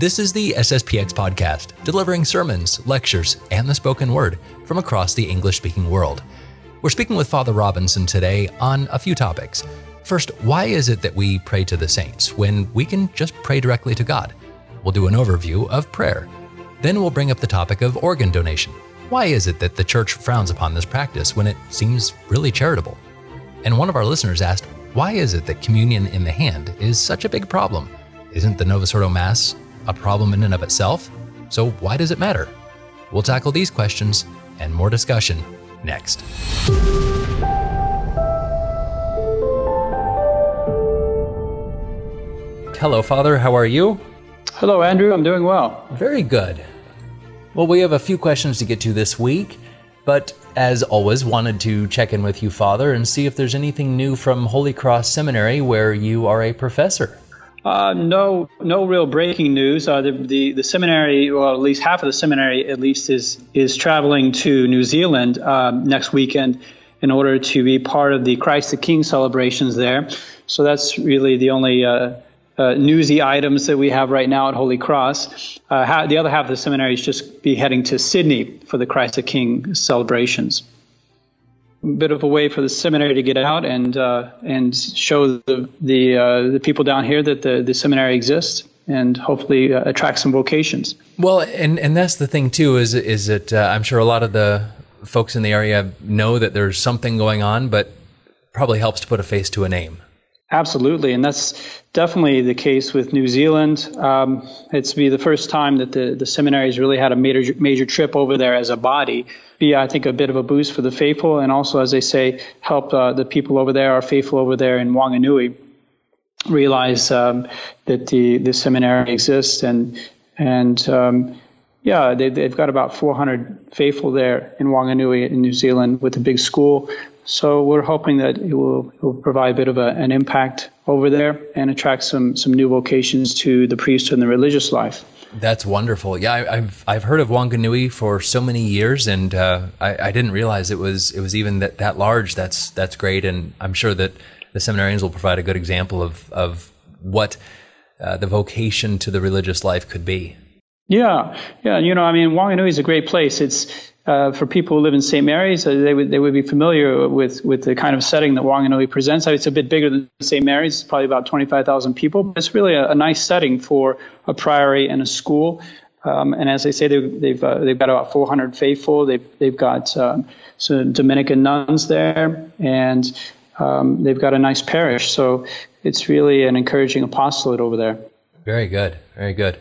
This is the SSPX podcast, delivering sermons, lectures, and the spoken word from across the English speaking world. We're speaking with Father Robinson today on a few topics. First, why is it that we pray to the saints when we can just pray directly to God? We'll do an overview of prayer. Then we'll bring up the topic of organ donation. Why is it that the church frowns upon this practice when it seems really charitable? And one of our listeners asked, why is it that communion in the hand is such a big problem? Isn't the Novus Ordo Mass a problem in and of itself? So why does it matter? We'll tackle these questions and more discussion next. Hello, Father. How are you? Hello, Andrew. I'm doing well. Very good. Well, we have a few questions to get to this week, but as always, wanted to check in with you, Father, and see if there's anything new from Holy Cross Seminary where you are a professor. Uh, no, no real breaking news. Uh, the, the, the seminary, well, at least half of the seminary, at least, is is traveling to New Zealand uh, next weekend in order to be part of the Christ the King celebrations there. So that's really the only uh, uh, newsy items that we have right now at Holy Cross. Uh, the other half of the seminary is just be heading to Sydney for the Christ the King celebrations. Bit of a way for the seminary to get out and uh, and show the the, uh, the people down here that the, the seminary exists and hopefully uh, attract some vocations. Well, and and that's the thing too is is that uh, I'm sure a lot of the folks in the area know that there's something going on, but probably helps to put a face to a name. Absolutely, and that's definitely the case with New Zealand. Um, it's be the first time that the the seminaries really had a major major trip over there as a body. Be I think a bit of a boost for the faithful, and also as they say, help uh, the people over there, our faithful over there in Wanganui, realize um, that the the seminary exists and and um, yeah, they, have got about 400 faithful there in Wanganui in New Zealand with a big school. So we're hoping that it will, it will provide a bit of a, an impact over there and attract some some new vocations to the priesthood and the religious life. That's wonderful. Yeah, I, have I've heard of Wanganui for so many years, and uh, I, I, didn't realize it was it was even that, that large. That's that's great, and I'm sure that the seminarians will provide a good example of of what uh, the vocation to the religious life could be. Yeah, yeah. You know, I mean, Wanganui is a great place. It's uh, for people who live in St. Mary's, uh, they would they would be familiar with with the kind of setting that Wanganui presents. It's a bit bigger than St. Mary's. It's probably about 25,000 people. But it's really a, a, nice setting for a priory and a school. Um, and as I say, they've they've, uh, they've got about 400 faithful. They've they've got um, some Dominican nuns there, and um, they've got a nice parish. So it's really an encouraging apostolate over there. Very good. Very good.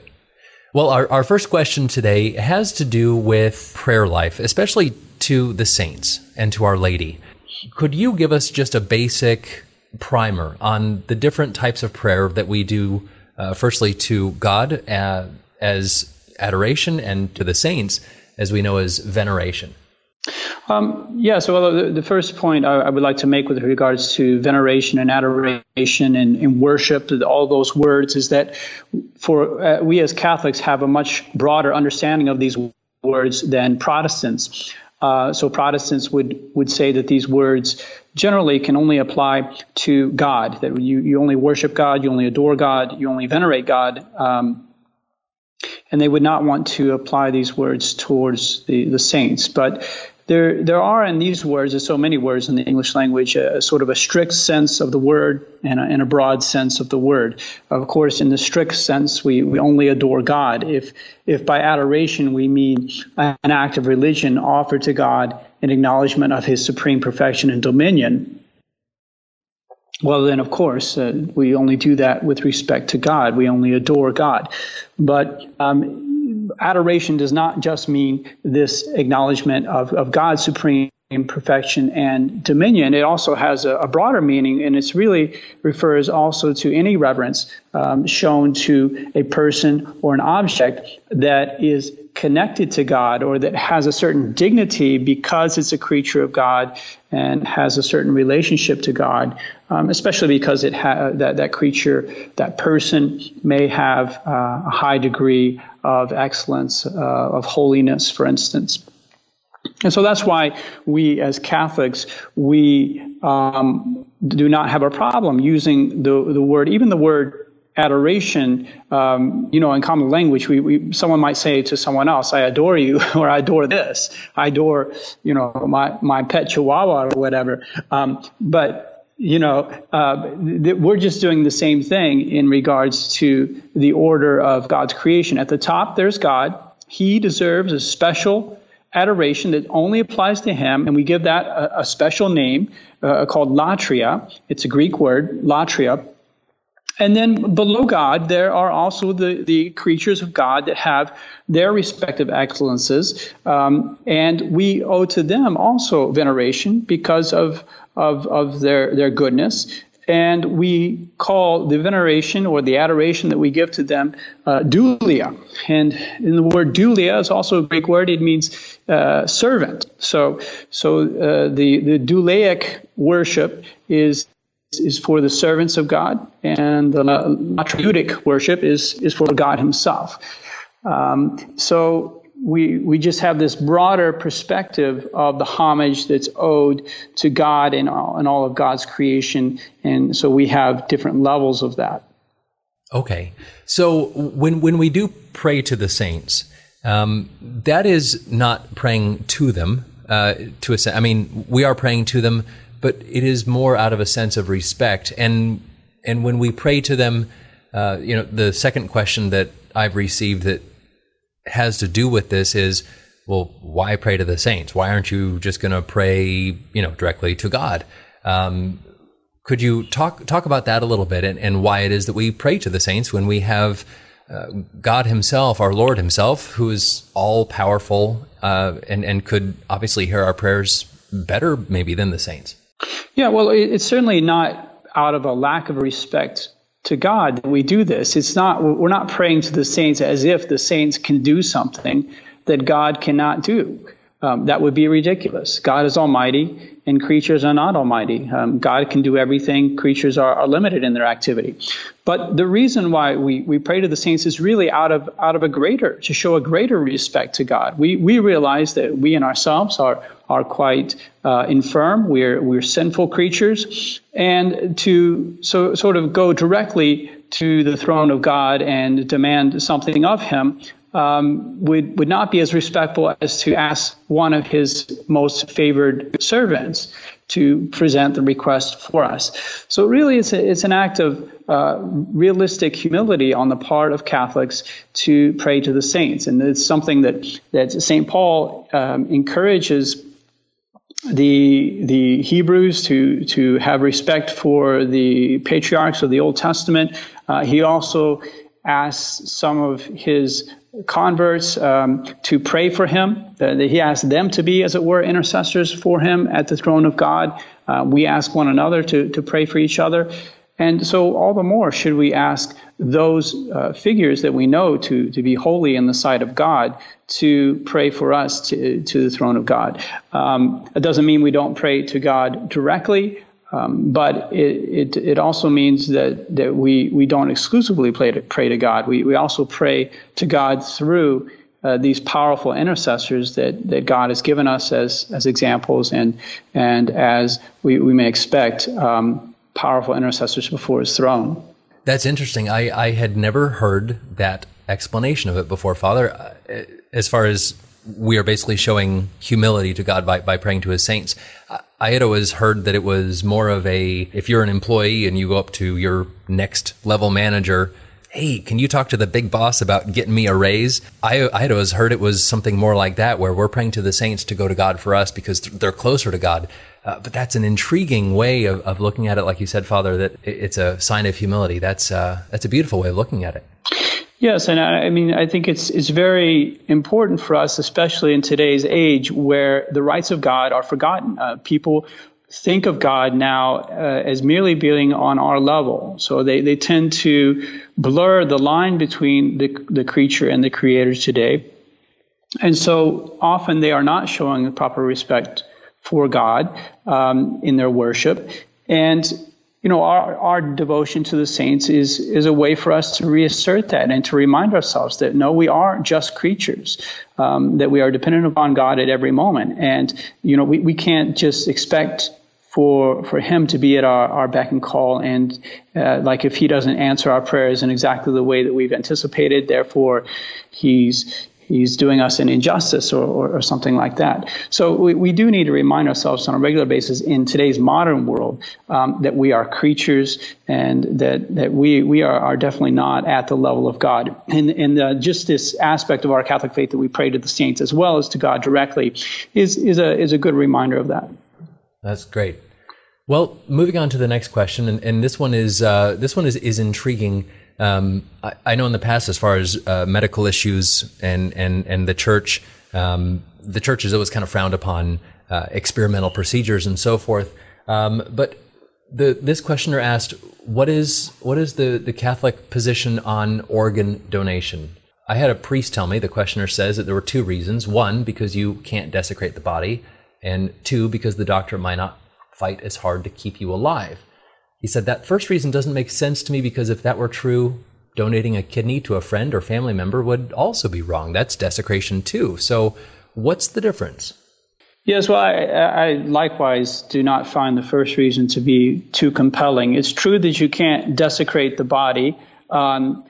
Well, our, our first question today has to do with prayer life, especially to the saints and to Our Lady. Could you give us just a basic primer on the different types of prayer that we do, uh, firstly to God uh, as adoration and to the saints as we know as veneration? Um, yeah, so well, the, the, first point I, I, would like to make with regards to veneration and adoration and, and worship, all those words, is that for uh, we as Catholics have a much broader understanding of these words than Protestants. Uh, so Protestants would, would say that these words generally can only apply to God, that you, you only worship God, you only adore God, you only venerate God. Um, and they would not want to apply these words towards the, the saints. But there, there are in these words, there's so many words in the English language, a, sort of a strict sense of the word and a, and a, broad sense of the word. Of course, in the strict sense, we, we only adore God. If, if by adoration we mean an act of religion offered to God in acknowledgement of his supreme perfection and dominion, well, then, of course, uh, we only do that with respect to God. We only adore God. But um, adoration does not just mean this acknowledgement of, of God's supreme perfection and dominion. It also has a, a broader meaning, and it really refers also to any reverence um, shown to a person or an object that is connected to God or that has a certain dignity because it's a creature of God and has a certain relationship to God, um, especially because it ha- that, that creature, that person may have uh, a high degree of excellence, uh, of holiness, for instance. And so that's why we as Catholics, we um, do not have a problem using the, the word, even the word adoration, um, you know, in common language, we, we, someone might say to someone else, "I adore you," or "I adore this," "I adore," you know, my my pet Chihuahua or whatever. Um, but you know, uh, th- we're just doing the same thing in regards to the order of God's creation. At the top, there's God. He deserves a special adoration that only applies to him, and we give that a, a special name uh, called latria. It's a Greek word, latria. And then below God, there are also the, the creatures of God that have their respective excellences. Um, and we owe to them also veneration because of, of, of their, their goodness. And we call the veneration or the adoration that we give to them uh, dulia. And in the word dulia is also a Greek word. It means uh, servant. So, so uh, the, the douleic worship is is for the servants of God, and the latreutic worship is, is for God Himself. Um, so we, we just have this broader perspective of the homage that's owed to God and all, and all of God's creation, and so we have different levels of that. Okay, so when when we do pray to the saints, um, that is not praying to them. Uh, to a, I mean, we are praying to them but it is more out of a sense of respect. And and when we pray to them, uh, you know, the second question that I've received that has to do with this is, well, why pray to the saints? Why aren't you just going to pray, you know, directly to God? Um, could you talk talk about that a little bit and, and why it is that we pray to the saints when we have uh, God Himself, our Lord Himself, who is all powerful uh, and and could obviously hear our prayers better maybe than the saints? Yeah, well, it's certainly not out of a lack of respect to God that we do this. It's not we're not praying to the saints as if the saints can do something that God cannot do. Um, that would be ridiculous. God is almighty, and creatures are not almighty. Um, God can do everything. Creatures are, are, limited in their activity. But the reason why we, we pray to the saints is really out of out of a greater to show a greater respect to God. We we realize that we in ourselves are are quite uh, infirm. We're we're sinful creatures, and to so sort of go directly to the throne of God and demand something of Him um, would, would not be as respectful as to ask one of his most favored servants to present the request for us. So really, it's, a, it's an act of uh, realistic humility on the part of Catholics to pray to the saints, and it's something that that Saint Paul um, encourages the the Hebrews to to have respect for the patriarchs of the Old Testament. Uh, he also asks some of his converts um, to pray for him. He asked them to be, as it were, intercessors for him at the throne of God. Uh, we ask one another to, to pray for each other. And so, all the more should we ask those uh, figures that we know to, to be holy in the sight of God to pray for us to, to the throne of God. Um, it doesn't mean we don't pray to God directly. Um, but it, it, it, also means that, that we, we don't exclusively pray to, pray to God. We, we also pray to God through uh, these powerful intercessors that, that God has given us as, as examples and, and as we, we may expect um, powerful intercessors before his throne. That's interesting. I, I had never heard that explanation of it before, Father. Uh, as far as we are basically showing humility to God by, by praying to his saints. I had always heard that it was more of a, if you're an employee and you go up to your next level manager, hey, can you talk to the big boss about getting me a raise? I, had always heard it was something more like that, where we're praying to the saints to go to God for us because they're closer to God. Uh, but that's an intriguing way of, of looking at it, like you said, Father, that it's a sign of humility. That's, uh, that's a beautiful way of looking at it. Yes, and I, I, mean, I think it's it's very important for us, especially in today's age where the rights of God are forgotten. Uh, people think of God now uh, as merely being on our level, so they, they tend to blur the line between the the creature and the creator today, and so often they are not showing the proper respect for God um, in their worship, and you know, our, our devotion to the saints is, is a way for us to reassert that and to remind ourselves that no, we are just creatures, um, that we are dependent upon God at every moment. And, you know, we, we can't just expect for for him to be at our, our beck and call and uh, like if he doesn't answer our prayers in exactly the way that we've anticipated therefore he's he's doing us an injustice or, or, or something like that. So we, we do need to remind ourselves on a regular basis in today's modern world um, that we are creatures and that, that we, we are, are definitely not at the level of God. And, and uh, just this aspect of our Catholic faith that we pray to the saints as well as to God directly is, is, a, is a good reminder of that. That's great. Well, moving on to the next question, and, and this one is uh, this one is, is intriguing um, I, I, know in the past, as far as uh, medical issues and and and the church, um, the church has always kind of frowned upon uh, experimental procedures and so forth. Um, but the this questioner asked, "What is what is the the Catholic position on organ donation?" I had a priest tell me. The questioner says that there were two reasons: one, because you can't desecrate the body, and two, because the doctor might not fight as hard to keep you alive. He said that first reason doesn't make sense to me because if that were true, donating a kidney to a friend or family member would also be wrong. That's desecration too. So, what's the difference? Yes, well, I, I, likewise do not find the first reason to be too compelling. It's true that you can't desecrate the body um,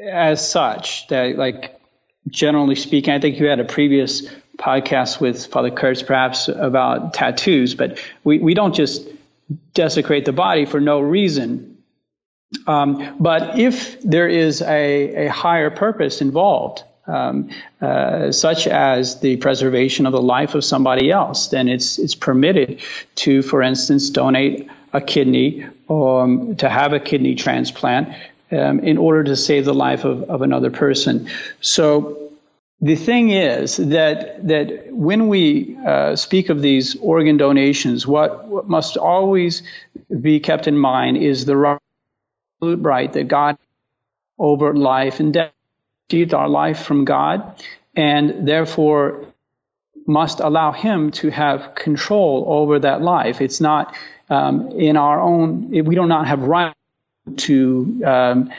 as such. That, like, generally speaking, I think you had a previous podcast with Father Kurtz perhaps about tattoos, but we, we don't just desecrate the body for no reason. Um, but if there is a, a higher purpose involved, um, uh, such as the preservation of the life of somebody else, then it's it's permitted to, for instance, donate a kidney or um, to have a kidney transplant um, in order to save the life of, of another person. So the thing is that that when we uh, speak of these organ donations, what, what, must always be kept in mind is the absolute right that God over life and death our life from God, and therefore must allow Him to have control over that life. It's not um, in our own. We do not have right to um,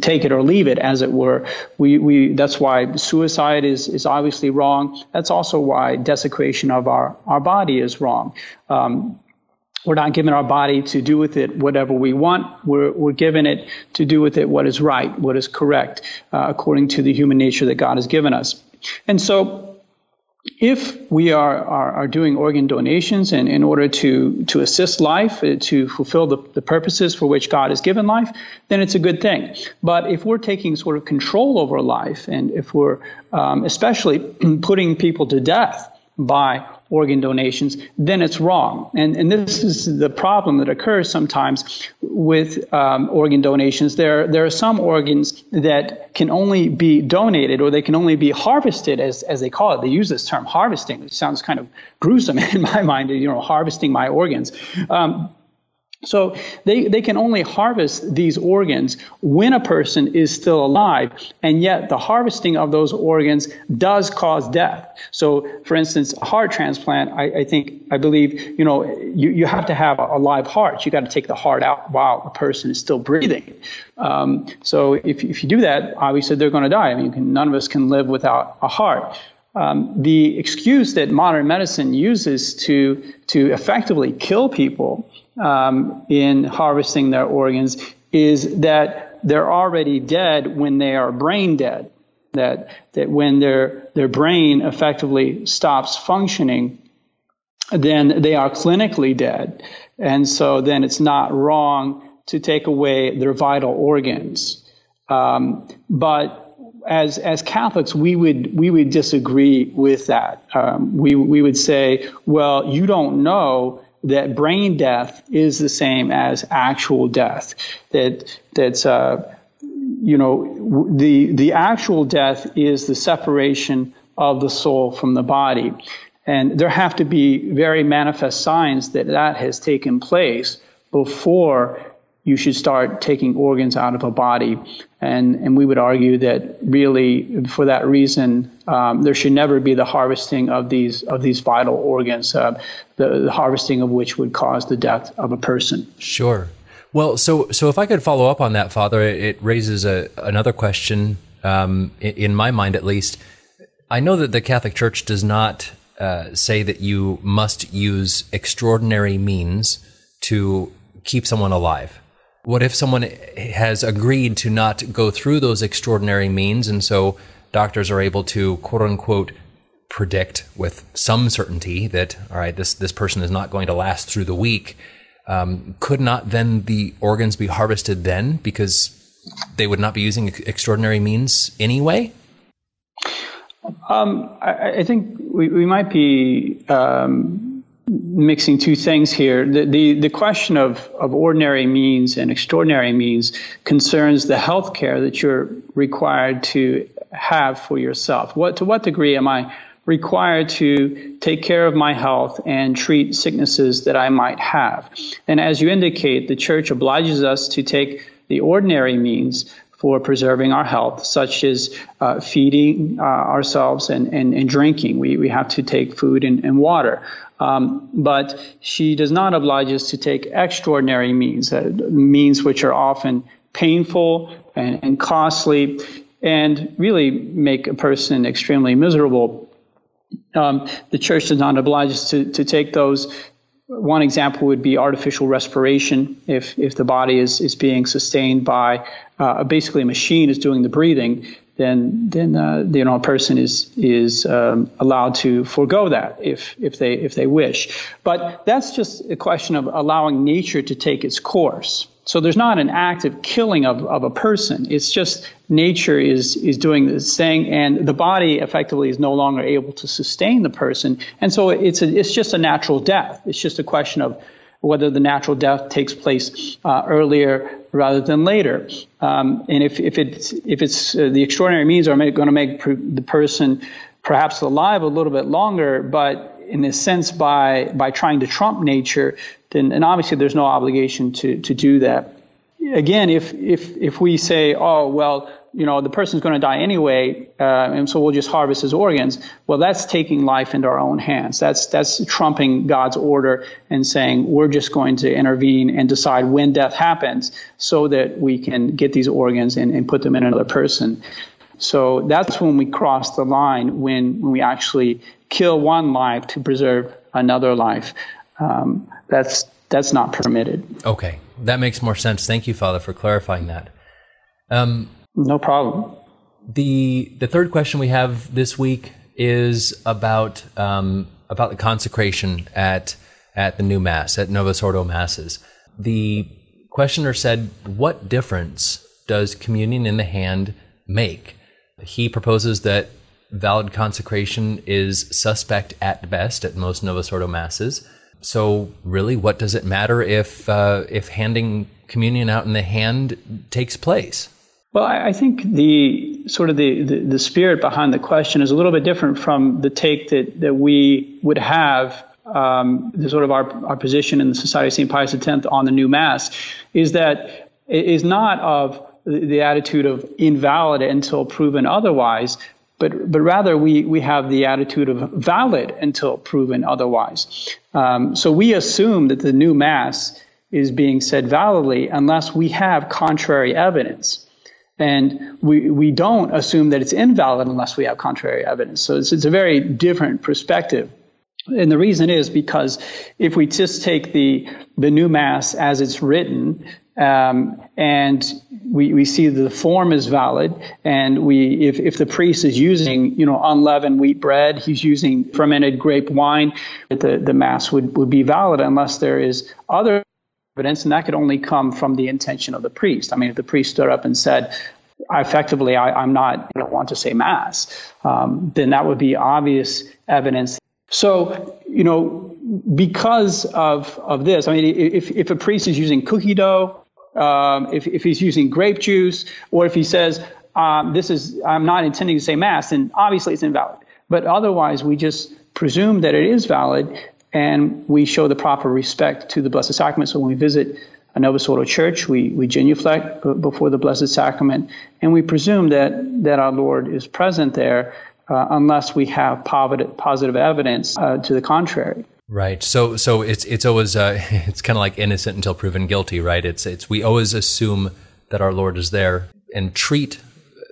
take it or leave it, as it were. We, we, that's why suicide is, is obviously wrong. That's also why desecration of our, our body is wrong. Um, we're not given our body to do with it whatever we want. We're, we're given it to do with it what is right, what is correct, uh, according to the human nature that God has given us. And so if we are, are, are, doing organ donations and in order to, to assist life, uh, to fulfill the, the purposes for which God has given life, then it's a good thing. But if we're taking sort of control over life and if we're um, especially putting people to death by organ donations, then it's wrong. And, and this is the problem that occurs sometimes with um, organ donations. There, there are some organs that can only be donated or they can only be harvested, as, as they call it. They use this term harvesting, which sounds kind of gruesome in my mind, you know, harvesting my organs. Um, so they, they can only harvest these organs when a person is still alive, and yet the harvesting of those organs does cause death. So, for instance, a heart transplant, I, I think, I believe, you know, you, you have to have a, live heart. You got to take the heart out while a person is still breathing. Um, so if, if you do that, obviously they're going to die. I mean, can, none of us can live without a heart. Um, the excuse that modern medicine uses to to effectively kill people um, in harvesting their organs is that they're already dead when they are brain dead. That that when their their brain effectively stops functioning, then they are clinically dead, and so then it's not wrong to take away their vital organs. Um, but as as Catholics, we would we would disagree with that. Um, we we would say, well, you don't know that brain death is the same as actual death. That that's uh, you know the the actual death is the separation of the soul from the body, and there have to be very manifest signs that that has taken place before you should start taking organs out of a body. And, and we would argue that really, for that reason, um, there should never be the harvesting of these of these vital organs, uh, the, the harvesting of which would cause the death of a person. Sure. Well, so so if I could follow up on that, Father, it raises a, another question um, in, my mind, at least. I know that the Catholic Church does not uh, say that you must use extraordinary means to keep someone alive? What if someone has agreed to not go through those extraordinary means, and so doctors are able to quote unquote predict with some certainty that all right, this this person is not going to last through the week? Um, could not then the organs be harvested then because they would not be using extraordinary means anyway? Um, I, I, think we, we might be um, mixing two things here. The, the, the question of, of ordinary means and extraordinary means concerns the health care that you're required to have for yourself. What, to what degree am I required to take care of my health and treat sicknesses that I might have? And as you indicate, the church obliges us to take the ordinary means for preserving our health, such as uh, feeding uh, ourselves and, and, and, drinking. We, we have to take food and, and water. Um, but she does not oblige us to take extraordinary means, uh, means which are often painful and, and costly and really make a person extremely miserable. Um, the church does not oblige us to, to take those one example would be artificial respiration. If if the body is, is being sustained by uh, basically a machine is doing the breathing, then then uh, you know a person is is um, allowed to forego that if if they if they wish. But that's just a question of allowing nature to take its course. So there's not an active killing of, of a person. It's just nature is is doing this thing, and the body effectively is no longer able to sustain the person, and so it's a, it's just a natural death. It's just a question of whether the natural death takes place uh, earlier rather than later. Um, and if, if it's if it's uh, the extraordinary means are going to make the person perhaps alive a little bit longer, but in a sense by by trying to trump nature, then and obviously there's no obligation to to do that. Again, if if if we say, oh well, you know the person's going to die anyway, uh, and so we'll just harvest his organs. Well, that's taking life into our own hands. That's that's trumping God's order and saying we're just going to intervene and decide when death happens so that we can get these organs and, and put them in another person. So that's when we cross the line when, when we actually kill one life to preserve another life. Um, that's that's not permitted. Okay, that makes more sense. Thank you, Father, for clarifying that. Um, no problem. The the third question we have this week is about um, about the consecration at at the new mass at Novus Ordo masses. The questioner said, "What difference does communion in the hand make?" He proposes that valid consecration is suspect at best at most Novus Ordo masses. So, really, what does it matter if uh, if handing communion out in the hand takes place? Well, I think the sort of the, the, the, spirit behind the question is a little bit different from the take that, that we would have, um, the sort of our, our position in the Society of St. Pius X on the new Mass, is that it is not of the attitude of invalid until proven otherwise, but but rather we we have the attitude of valid until proven otherwise. Um, so we assume that the new mass is being said validly unless we have contrary evidence. And we, we don't assume that it's invalid unless we have contrary evidence. So it's, it's a very different perspective. And the reason is because if we just take the, the new mass as it's written, um, and we, we see the form is valid and we if, if the priest is using you know unleavened wheat bread he's using fermented grape wine the, the mass would, would be valid unless there is other evidence and that could only come from the intention of the priest. I mean if the priest stood up and said effectively I, am not I don't want to say mass um, then that would be obvious evidence. So you know because of of this i mean if, if a priest is using cookie dough um, if, if he's using grape juice, or if he says, um, this is, I'm not intending to say mass, then obviously it's invalid. But otherwise, we just presume that it is valid and we show the proper respect to the Blessed Sacrament. So when we visit a Novus Ordo church, we, we genuflect before the Blessed Sacrament and we presume that, that our Lord is present there uh, unless we have positive, positive evidence uh, to the contrary. Right. So so it's it's always uh, it's kind of like innocent until proven guilty, right? It's it's we always assume that our Lord is there and treat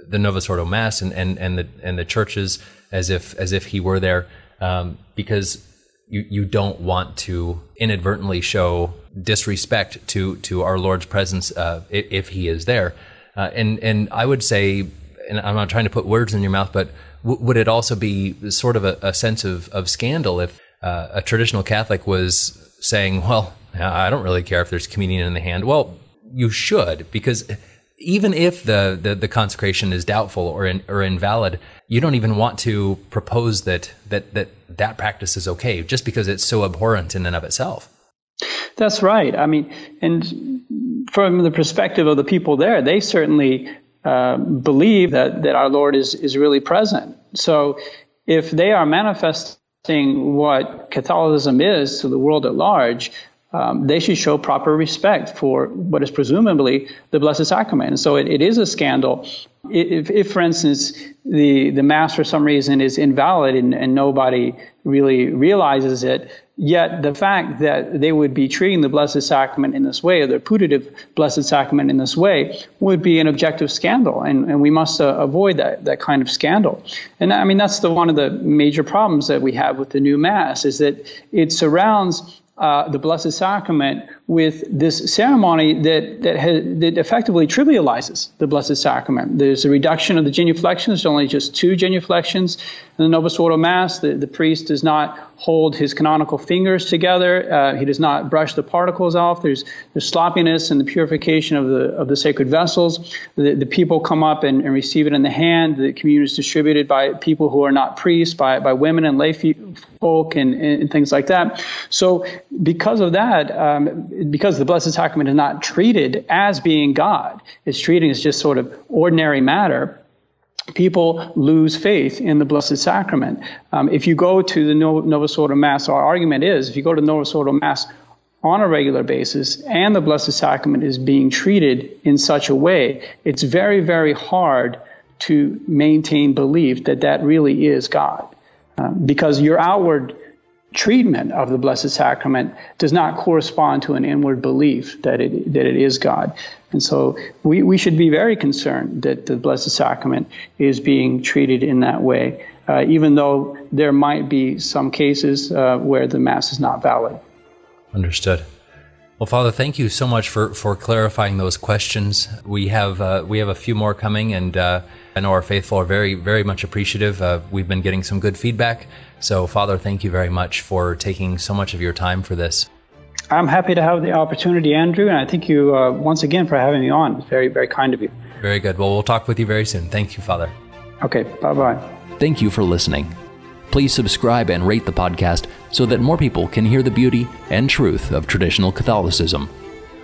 the Novus Ordo Mass and, and, and the and the churches as if as if he were there. um, because you, you don't want to inadvertently show disrespect to, to our Lord's presence uh, if, he is there. Uh, and, and I would say, and I'm not trying to put words in your mouth, but w- would it also be sort of a, a sense of, of scandal if uh, a traditional Catholic was saying, well, I don't really care if there's communion in the hand? Well, you should, because even if the, the, the consecration is doubtful or, in, or invalid, you don't even want to propose that, that, that that practice is okay just because it's so abhorrent in and of itself. That's right. I mean, and from the perspective of the people there, they certainly uh, believe that, that our Lord is, is really present. So if they are manifesting what Catholicism is to the world at large, um, they should show proper respect for what is presumably the Blessed Sacrament. And so it, it is a scandal if, if, for instance, the, the Mass for some reason is invalid and, and nobody really realizes it, yet the fact that they would be treating the Blessed Sacrament in this way, or the putative Blessed Sacrament in this way, would be an objective scandal. And, and we must uh, avoid that, that kind of scandal. And I mean, that's the, one of the major problems that we have with the new Mass, is that it surrounds uh, the Blessed Sacrament with this ceremony that that, has, that effectively trivializes the Blessed Sacrament. There's a reduction of the genuflections. There's only just two genuflections in the Novus Ordo Mass. The, the priest does not hold his canonical fingers together. Uh, he does not brush the particles off. There's there's sloppiness in the purification of the of the sacred vessels. The, the people come up and, and receive it in the hand. The communion is distributed by people who are not priests, by by women and lay folk and, and things like that. So because of that, um, because the Blessed Sacrament is not treated as being God, it's treated as just sort of ordinary matter people lose faith in the Blessed Sacrament. Um, if you go to the Novus Ordo Mass, our argument is if you go to Novus Ordo Mass on a regular basis and the Blessed Sacrament is being treated in such a way, it's very, very hard to maintain belief that that really is God. Um, because your outward treatment of the Blessed Sacrament does not correspond to an inward belief that it, that it is God. And so we, we should be very concerned that the Blessed Sacrament is being treated in that way, uh, even though there might be some cases uh, where the Mass is not valid. Understood. Well, Father, thank you so much for, for clarifying those questions. We have uh, we have a few more coming, and uh, I know our faithful are very very much appreciative. Uh, we've been getting some good feedback. So, Father, thank you very much for taking so much of your time for this. I'm happy to have the opportunity, Andrew, and I thank you uh, once again for having me on. It's very very kind of you. Very good. Well, we'll talk with you very soon. Thank you, Father. Okay. Bye bye. Thank you for listening. Please subscribe and rate the podcast so that more people can hear the beauty and truth of traditional Catholicism.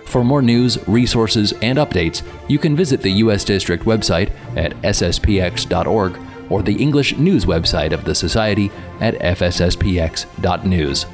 For more news, resources, and updates, you can visit the U.S. District website at sspx.org or the English news website of the Society at fsspx.news.